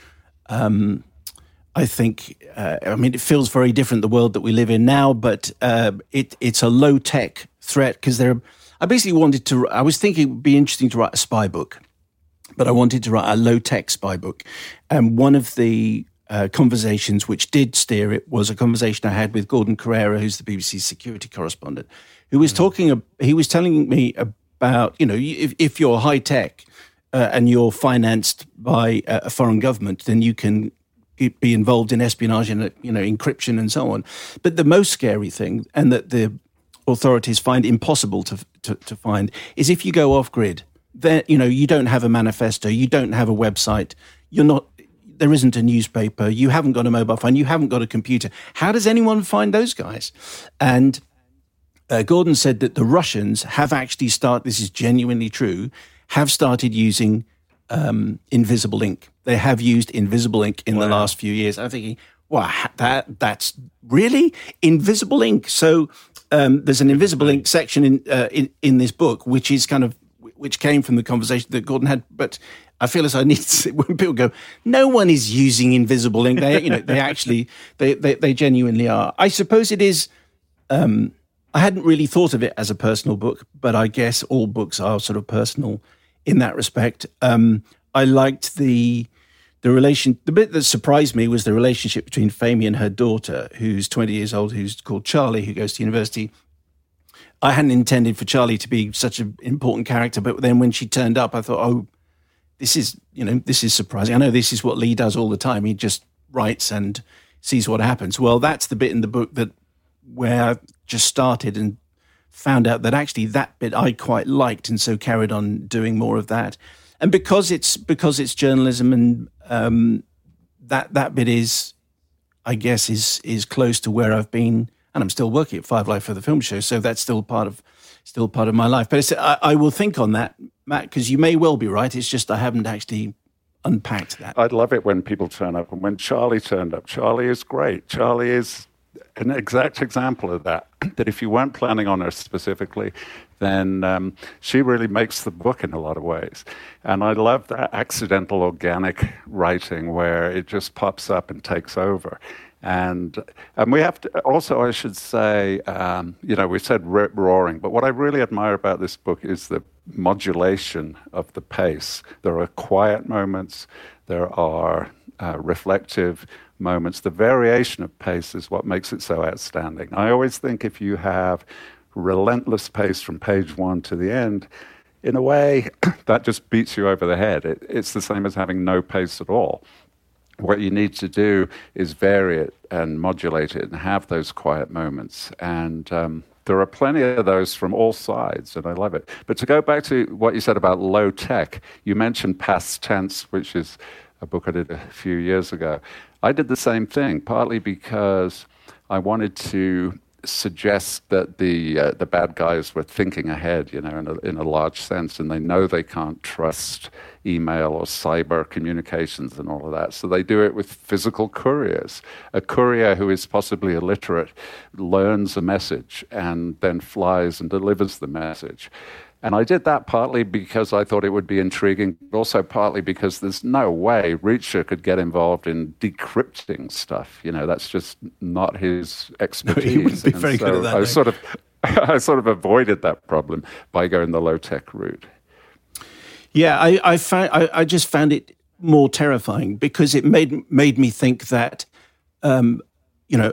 um, I think. Uh, I mean, it feels very different the world that we live in now, but uh, it it's a low tech threat because there. Are, I basically wanted to. I was thinking it would be interesting to write a spy book, but I wanted to write a low tech spy book. And one of the uh, conversations which did steer it was a conversation I had with Gordon Corera, who's the BBC security correspondent, who was mm. talking. He was telling me about you know if, if you're high tech uh, and you're financed by a foreign government, then you can be involved in espionage and you know encryption and so on. But the most scary thing, and that the authorities find impossible to, to, to find is if you go off grid. There, you know, you don't have a manifesto, you don't have a website, you're not. There isn't a newspaper. You haven't got a mobile phone. You haven't got a computer. How does anyone find those guys? And uh, Gordon said that the Russians have actually started. This is genuinely true. Have started using um, invisible ink. They have used invisible ink in wow. the last few years. I'm thinking, wow, that that's really invisible ink. So um, there's an invisible ink section in, uh, in in this book, which is kind of which came from the conversation that Gordon had. But I feel as I need to, when people go, no one is using invisible ink. They, you know, they actually, they, they, they genuinely are. I suppose it is. Um, I hadn't really thought of it as a personal book, but I guess all books are sort of personal in that respect. Um, I liked the the relation. The bit that surprised me was the relationship between Famie and her daughter, who's 20 years old, who's called Charlie, who goes to university. I hadn't intended for Charlie to be such an important character, but then when she turned up, I thought, oh, this is you know this is surprising. I know this is what Lee does all the time. He just writes and sees what happens. Well, that's the bit in the book that where I just started and found out that actually that bit I quite liked, and so carried on doing more of that. And because it's because it's journalism, and um, that that bit is, I guess, is is close to where I've been, and I'm still working at Five Live for the film show, so that's still part of still part of my life. But I, I will think on that, Matt, because you may well be right. It's just I haven't actually unpacked that. I'd love it when people turn up, and when Charlie turned up, Charlie is great. Charlie is an exact example of that. That if you weren't planning on her specifically, then um, she really makes the book in a lot of ways. And I love that accidental organic writing where it just pops up and takes over. And and we have to also, I should say, um, you know, we said rip roaring, but what I really admire about this book is the modulation of the pace. There are quiet moments, there are uh, reflective moments. The variation of pace is what makes it so outstanding. I always think if you have relentless pace from page one to the end, in a way, that just beats you over the head. It, it's the same as having no pace at all. What you need to do is vary it and modulate it and have those quiet moments. And um, there are plenty of those from all sides, and I love it. But to go back to what you said about low tech, you mentioned past tense, which is a book I did a few years ago. I did the same thing, partly because I wanted to suggest that the uh, the bad guys were thinking ahead, you know, in a, in a large sense, and they know they can't trust email or cyber communications and all of that. So they do it with physical couriers. A courier who is possibly illiterate learns a message and then flies and delivers the message. And I did that partly because I thought it would be intriguing, but also partly because there's no way Reacher could get involved in decrypting stuff. You know, that's just not his expertise. No, he wouldn't be and very so good at that. I sort of, I sort of avoided that problem by going the low tech route. Yeah, I, I found I, I, just found it more terrifying because it made made me think that, um, you know,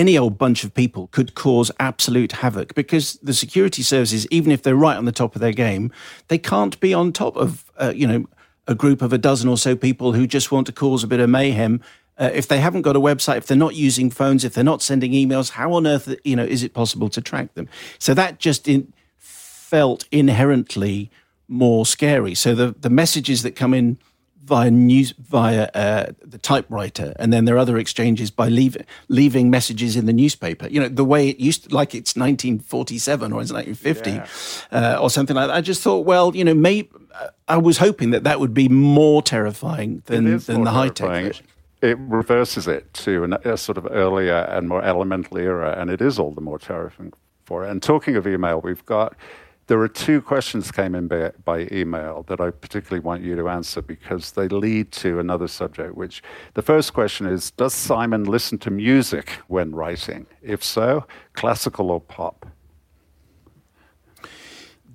any old bunch of people could cause absolute havoc because the security services, even if they're right on the top of their game, they can't be on top of, uh, you know, a group of a dozen or so people who just want to cause a bit of mayhem. Uh, if they haven't got a website, if they're not using phones, if they're not sending emails, how on earth, you know, is it possible to track them? So that just in, felt inherently more scary. So the the messages that come in via news via uh, the typewriter, and then there are other exchanges by leaving leaving messages in the newspaper. You know, the way it used, to, like it's 1947 or it's 1950 yeah. uh, or something like that. I just thought, well, you know, maybe I was hoping that that would be more terrifying than than the high tech. It reverses it to an, a sort of earlier and more elemental era, and it is all the more terrifying for it. And talking of email, we've got there are two questions came in by, by, email that I particularly want you to answer because they lead to another subject. Which the first question is: Does Simon listen to music when writing? If so, classical or pop?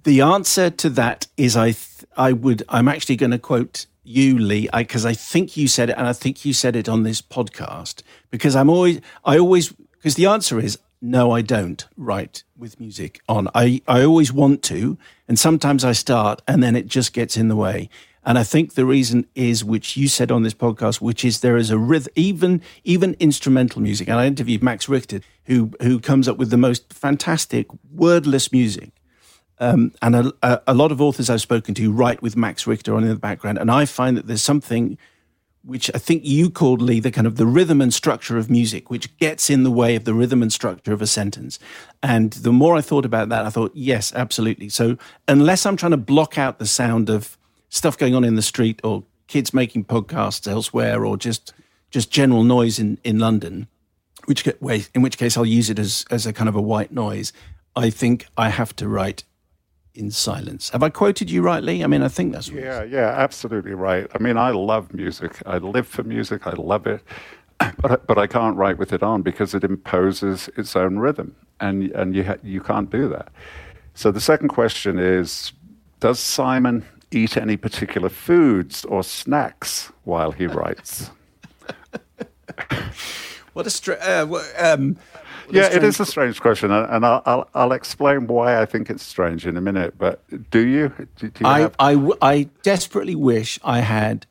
The answer to that is I. Th- I would. I'm actually going to quote you, Lee, because I, I think you said it, and I think you said it on this podcast. Because I'm always. I always. Because the answer is no, I don't write with music on. I, I always want to, and sometimes I start and then it just gets in the way. And I think the reason is, which you said on this podcast, which is there is a rhythm, even even instrumental music. And I interviewed Max Richter, who who comes up with the most fantastic wordless music. Um, and a, a, lot of authors I've spoken to write with Max Richter on in the background, and I find that there's something which I think you called Lee the kind of the rhythm and structure of music, which gets in the way of the rhythm and structure of a sentence. And the more I thought about that, I thought, yes, absolutely. So unless I'm trying to block out the sound of stuff going on in the street or kids making podcasts elsewhere or just just general noise in, in London, which in which case I'll use it as as a kind of a white noise. I think I have to write in silence. Have I quoted you rightly? I mean, I think that's yeah, yeah, absolutely right. I mean, I love music. I live for music. I love it, but I, but I can't write with it on because it imposes its own rhythm, and and you ha- you can't do that. So the second question is, does Simon eat any particular foods or snacks while he writes? what a str- uh, um, yeah, it is a strange question, and I'll, I'll, I'll, explain why I think it's strange in a minute. But do you? Do, do you I, have... I, I desperately wish I had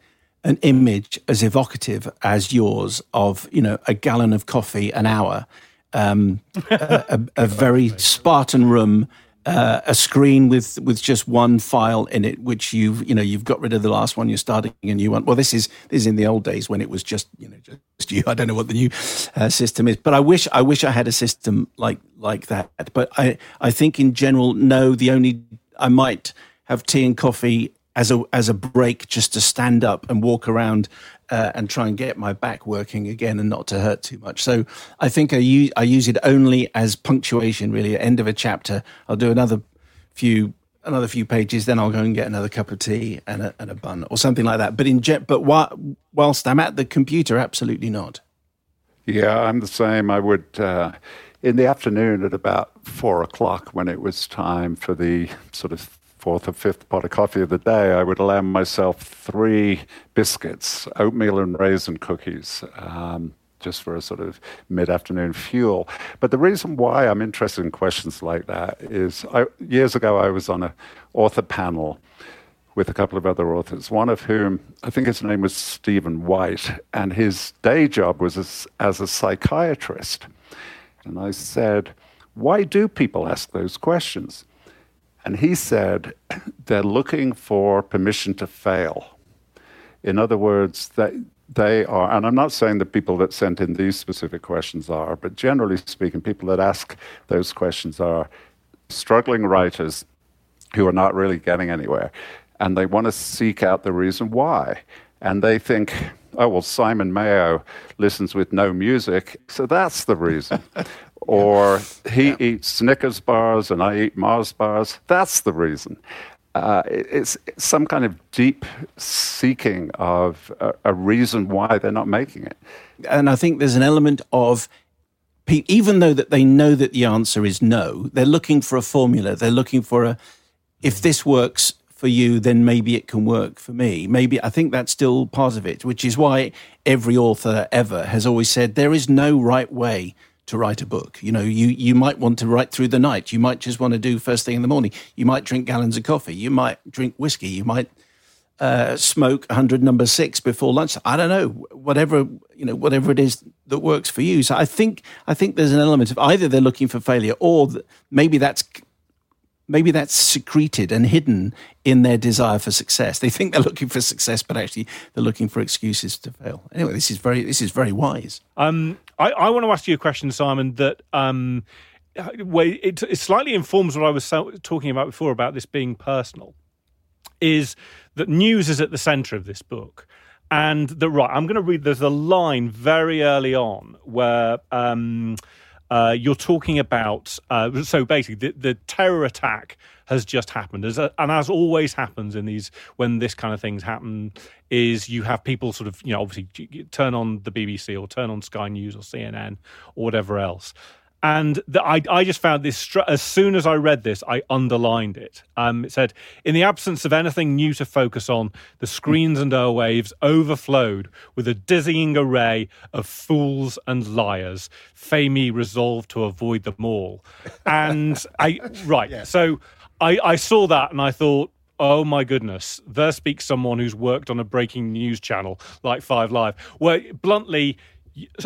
an image as evocative as yours of you know a gallon of coffee an hour, um, a, a, a very Spartan room uh, a screen with with just one file in it, which you've you know you've got rid of the last one, you're starting a new one. Well, this is this is in the old days when it was just you know just you. I don't know what the new uh, system is, but I wish I wish I had a system like like that. But I I think in general, no. The only I might have tea and coffee as a as a break just to stand up and walk around uh, and try and get my back working again and not to hurt too much. So I think I use I use it only as punctuation. Really, at end of a chapter, I'll do another few another few pages, then I'll go and get another cup of tea and a, and a bun or something like that. But in but whilst I'm at the computer, absolutely not. Yeah, I'm the same. I would. Uh, in the afternoon at about four o'clock, when it was time for the sort of fourth or fifth pot of coffee of the day, I would allow myself three biscuits, oatmeal and raisin cookies. Um, just for a sort of mid afternoon fuel. But the reason why I'm interested in questions like that is I, years ago I was on an author panel with a couple of other authors, one of whom I think his name was Stephen White, and his day job was as, as a psychiatrist. And I said, Why do people ask those questions? And he said they're looking for permission to fail. In other words, that they are, and I'm not saying the people that sent in these specific questions are, but generally speaking, people that ask those questions are struggling writers who are not really getting anywhere. And they want to seek out the reason why. And they think, oh, well, Simon Mayo listens with no music, so that's the reason. or he yeah. eats Snickers bars and I eat Mars bars. That's the reason. Uh, it's, it's, some kind of deep seeking of a, a, reason why they're not making it. And I think there's an element of, even though that they know that the answer is no, they're looking for a formula. They're looking for a, if this works for you, then maybe it can work for me. Maybe I think that's still part of it, which is why every author ever has always said there is no right way to write a book. You know, you, you might want to write through the night. You might just want to do first thing in the morning. You might drink gallons of coffee. You might drink whiskey. You might uh, smoke 100 number six before lunch. I don't know, whatever, you know, whatever it is that works for you. So I think, I think there's an element of either they're looking for failure or maybe that's maybe that's secreted and hidden in their desire for success. They think they're looking for success, but actually they're looking for excuses to fail. Anyway, this is very this is very wise. Um, I, I want to ask you a question, Simon. That um, it, it slightly informs what I was talking about before about this being personal. Is that news is at the centre of this book. And the right, I'm going to read. There's a line very early on where um, uh, you're talking about uh, so basically the, the, terror attack has just happened. As, and as always happens in these when this kind of things happen is you have people sort of you know obviously turn on the bbc or turn on sky news or cnn or whatever else and the, I, I just found this as soon as I read this, I underlined it. Um, it said, "In the absence of anything new to focus on, the screens and airwaves overflowed with a dizzying array of fools and liars. Famie resolved to avoid them all." And I right, yeah. so I, I saw that and I thought, Oh my goodness, there speaks someone who's worked on a breaking news channel like Five Live, where bluntly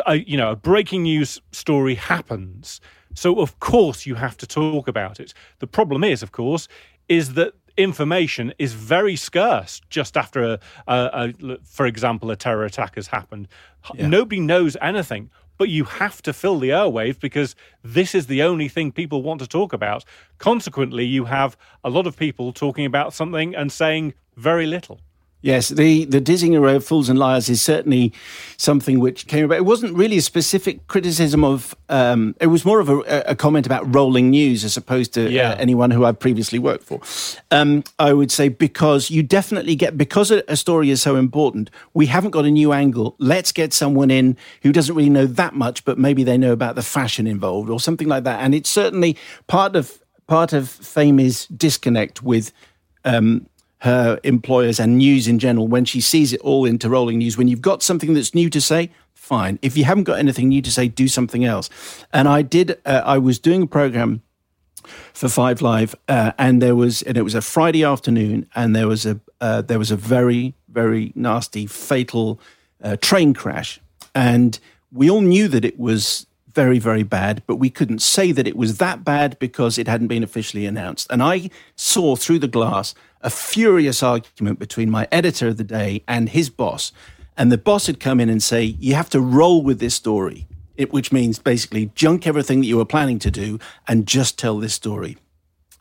a, you know, a breaking news story happens. So, of course, you have to talk about it. The problem is, of course, is that information is very scarce just after, a, a, a for example, a terror attack has happened. Yeah. Nobody knows anything, but you have to fill the airwaves because this is the only thing people want to talk about. Consequently, you have a lot of people talking about something and saying very little. Yes, the, the dizzying array of fools and liars is certainly something which came about. It wasn't really a specific criticism of, um, it was more of a, a, comment about rolling news as opposed to uh, yeah. uh, anyone who I've previously worked for. Um, I would say because you definitely get, because a, a story is so important, we haven't got a new angle. Let's get someone in who doesn't really know that much, but maybe they know about the fashion involved or something like that. And it's certainly part of, part of Famie's disconnect with, um, her employers and news in general when she sees it all into rolling news. When you've got something that's new to say, fine. If you haven't got anything new to say, do something else. And I did. Uh, I was doing a program for Five Live, uh, and there was, and it was a Friday afternoon, and there was a uh, there was a very very nasty fatal uh, train crash, and we all knew that it was very, very bad, but we couldn't say that it was that bad because it hadn't been officially announced. And I saw through the glass a furious argument between my editor of the day and his boss. And the boss had come in and say, You have to roll with this story, it, which means basically junk everything that you were planning to do and just tell this story.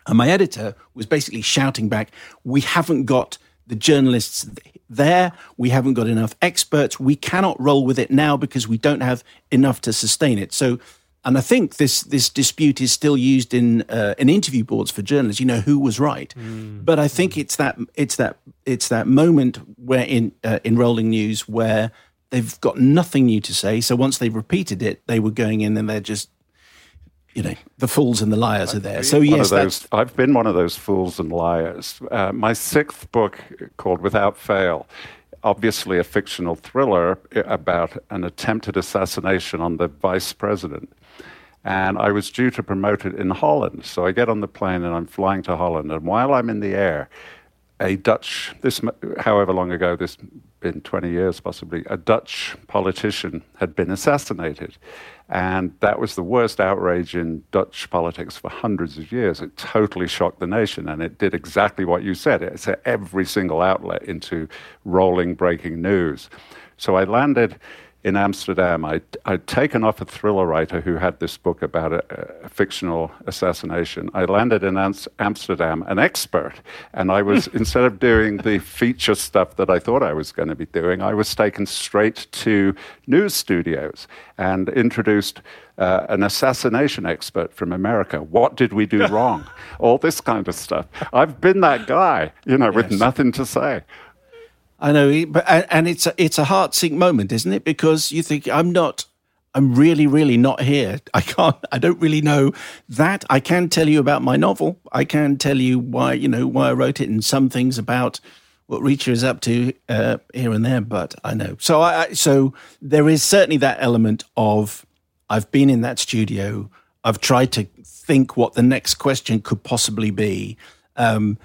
And my editor was basically shouting back, We haven't got the journalists there. We haven't got enough experts. We cannot roll with it now because we don't have enough to sustain it. So, and I think this this dispute is still used in uh, in interview boards for journalists. You know who was right, mm. but I think it's that it's that it's that moment where in uh, in rolling news where they've got nothing new to say. So once they've repeated it, they were going in and they're just you know the fools and the liars are there. So yes, those, I've been one of those fools and liars. Uh, my sixth book, called Without Fail, obviously a fictional thriller about an attempted assassination on the vice president. And I was due to promote it in Holland. So I get on the plane and I'm flying to Holland. And while I'm in the air, a Dutch, this, however long ago, this been 20 years possibly, a Dutch politician had been assassinated. And that was the worst outrage in Dutch politics for hundreds of years. It totally shocked the nation, and it did exactly what you said. It set every single outlet into rolling breaking news. So I landed in Amsterdam. I, would taken off a thriller writer who had this book about a, a fictional assassination. I landed in Amsterdam, an expert, and I was, instead of doing the feature stuff that I thought I was going to be doing, I was taken straight to news studios and introduced. Uh, an assassination expert from America. What did we do wrong? All this kind of stuff. I've been that guy, you know, yes. with nothing to say. I know, but and it's a, it's a heart sink moment, isn't it? Because you think I'm not, I'm really, really not here. I can't, I don't really know that. I can tell you about my novel. I can tell you why, you know, why I wrote it, and some things about what Reacher is up to uh, here and there. But I know, so I, so there is certainly that element of I've been in that studio. I've tried to think what the next question could possibly be. Um,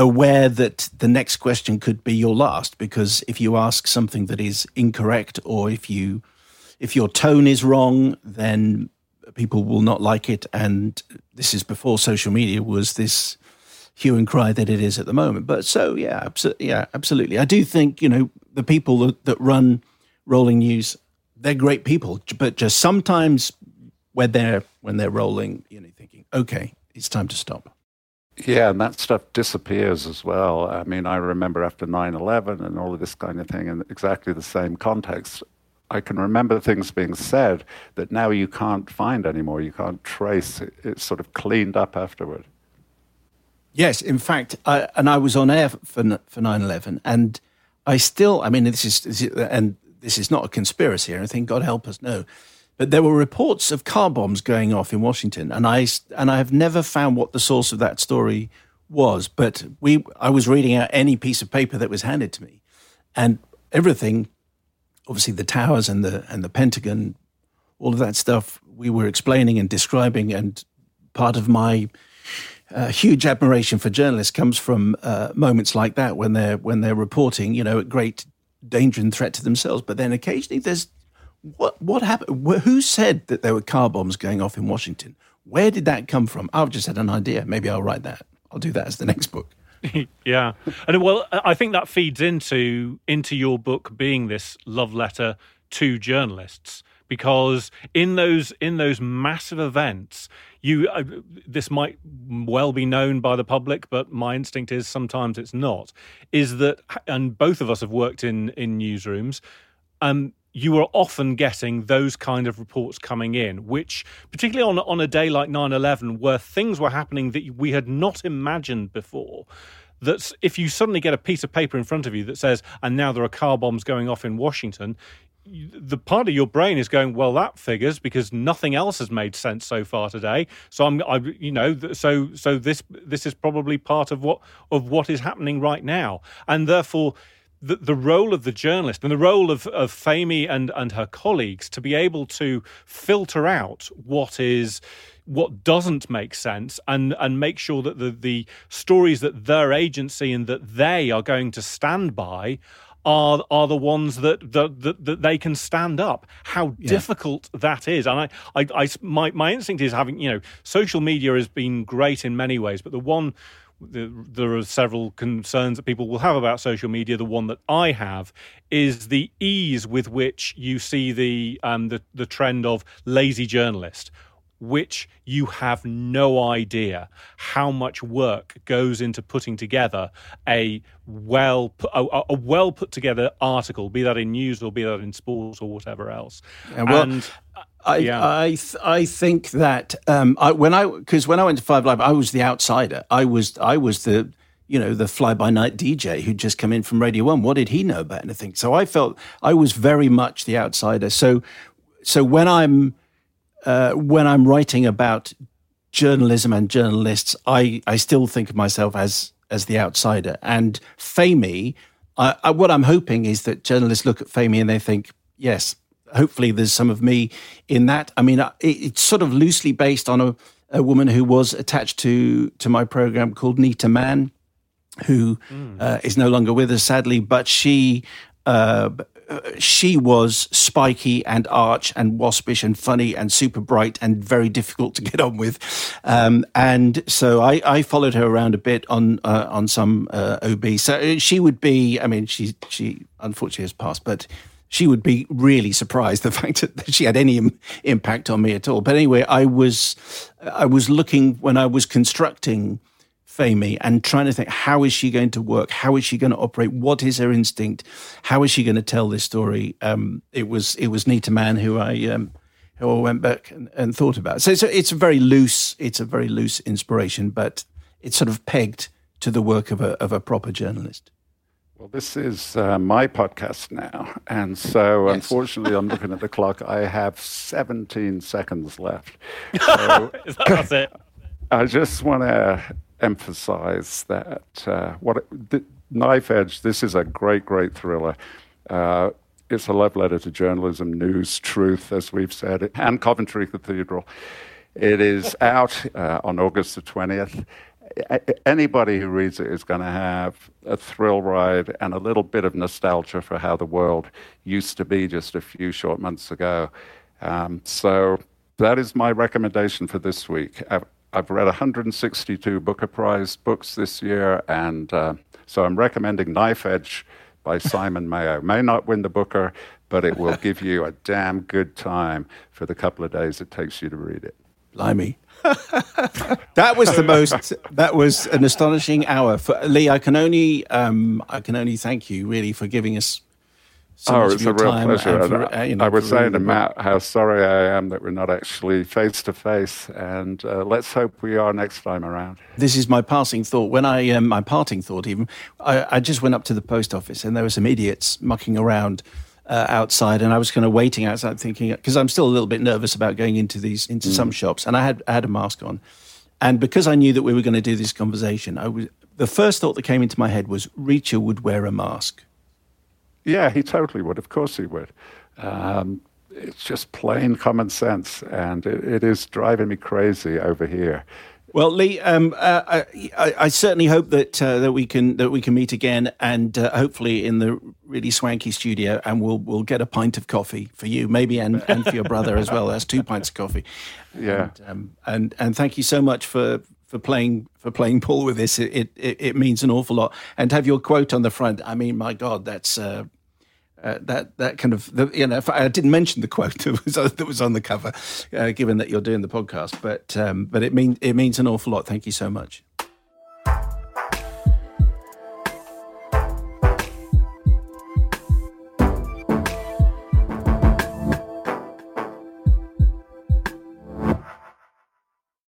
aware that the next question could be your last because if you ask something that is incorrect or if you if your tone is wrong then people will not like it. And this is before social media was this hue and cry that it is at the moment. But so yeah absolutely yeah absolutely. I do think you know the people that, that run rolling news they're great people but just sometimes when they're when they're rolling you know thinking okay it's time to stop yeah, and that stuff disappears as well. I mean, I remember after 9 11 and all of this kind of thing in exactly the same context. I can remember things being said that now you can't find anymore. You can't trace. It's sort of cleaned up afterward. Yes, in fact, I, and I was on air for for nine eleven, and I still, I mean, this is, this is, and this is not a conspiracy or anything. God help us, no. But there were reports of car bombs going off in Washington, and I and I have never found what the source of that story was. But we, I was reading out any piece of paper that was handed to me, and everything, obviously the towers and the and the Pentagon, all of that stuff we were explaining and describing, and part of my uh, huge admiration for journalists comes from uh, moments like that when they're when they're reporting, you know, at great danger and threat to themselves. But then occasionally there's what what happened? Who said that there were car bombs going off in Washington? Where did that come from? I've just had an idea. Maybe I'll write that. I'll do that as the next book. yeah, and well, I think that feeds into into your book being this love letter to journalists because in those in those massive events you uh, this might well be known by the public but my instinct is sometimes it's not is that and both of us have worked in in newsrooms um you are often getting those kind of reports coming in, which, particularly on, on a day like 9 11, where things were happening that we had not imagined before, that if you suddenly get a piece of paper in front of you that says, and now there are car bombs going off in Washington, the part of your brain is going well that figures because nothing else has made sense so far today. So i'm I, you know so so this this is probably part of what of what is happening right now. And therefore the, the role of the journalist and the role of, of Famie and, and her colleagues to be able to filter out what is what doesn't make sense and and make sure that the the stories that their agency and that they are going to stand by are are the ones that that, that, that they can stand up. How yeah. difficult that is, and I, I, I, my my instinct is having you know, social media has been great in many ways, but the one. The, there are several concerns that people will have about social media. The one that I have is the ease with which you see the um, the, the trend of lazy journalist, which you have no idea how much work goes into putting together a well a, a, well put together article, be that in news or be that in sports or whatever else. Yeah, well, and, I yeah. I th- I think that um, I, when I because when I went to Five Live, I was the outsider. I was I was the you know the fly by night DJ who'd just come in from Radio One. What did he know about anything? So I felt I was very much the outsider. So so when I'm uh, when I'm writing about journalism and journalists, I, I still think of myself as as the outsider. And Famie, I, I, what I'm hoping is that journalists look at Famie and they think, yes, hopefully there's some of me in that. I mean, it's sort of loosely based on a, a woman who was attached to to my program called Nita Mann, who mm. uh, is no longer with us, sadly. But she uh, she was spiky and arch and waspish and funny and super bright and very difficult to get on with. Um, and so I, I, followed her around a bit on uh, on some uh, OB. So she would be, I mean, she she unfortunately has passed, but she would be really surprised the fact that she had any Im- impact on me at all. But anyway, I was I was looking when I was constructing Famie and trying to think how is she going to work? How is she going to operate? What is her instinct? How is she going to tell this story? Um, it was it was Nita Mann who I um, who I went back and, and thought about. So, so it's a very loose it's a very loose inspiration, but it's sort of pegged to the work of a of a proper journalist. Well, this is uh, my podcast now. And so, yes. unfortunately, I'm looking at the clock. I have 17 seconds left. So, That's it. I just want to emphasize that uh, what the, Knife Edge. This is a great, great thriller. Uh, it's a love letter to journalism, news, truth, as we've said, and Coventry Cathedral. It is out uh, on August the 20th. Anybody who reads it is going to have a thrill ride and a little bit of nostalgia for how the world used to be just a few short months ago. Um, so that is my recommendation for this week. I've read 162 Booker Prize books this year, and uh, so I'm recommending Knife Edge by Simon Mayo. May not win the Booker, but it will give you a damn good time for the couple of days it takes you to read it. Blimey. that was the most. That was an astonishing hour for Lee. I can only, um, I can only thank you really for giving us so oh, it's a real pleasure. For, uh, you know, I was saying to Matt how sorry I am that we're not actually face to face, and uh, let's hope we are next time around. This is my passing thought. When I, um, my parting thought, even I, I, just went up to the post office, and there were some idiots mucking around uh, outside, and I was kind of waiting outside, thinking because I'm still a little bit nervous about going into these into mm. some shops, and I had I had a mask on, and because I knew that we were going to do this conversation, I was the first thought that came into my head was Reacher would wear a mask. Yeah, he totally would. Of course he would. Um, it's just plain common sense, and it, it is driving me crazy over here. Well, Lee, um, uh, I, I, certainly hope that uh, that we can that we can meet again, and uh, hopefully in the really swanky studio, and we'll we'll get a pint of coffee for you, maybe, and, and for your brother as well. That's two pints of coffee. Yeah, and, um, and and thank you so much for for playing for playing Paul with this. It, it it means an awful lot. And to have your quote on the front. I mean, my God, that's uh, uh, that that kind of the, you know I didn't mention the quote that was that was on the cover, uh, given that you're doing the podcast, but um, but it means it means an awful lot. Thank you so much.